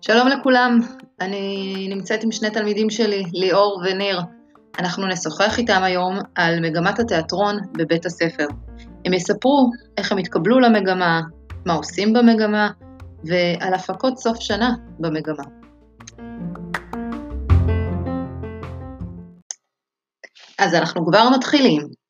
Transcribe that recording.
שלום לכולם, אני נמצאת עם שני תלמידים שלי, ליאור וניר. אנחנו נשוחח איתם היום על מגמת התיאטרון בבית הספר. הם יספרו איך הם התקבלו למגמה, מה עושים במגמה, ועל הפקות סוף שנה במגמה. אז אנחנו כבר מתחילים.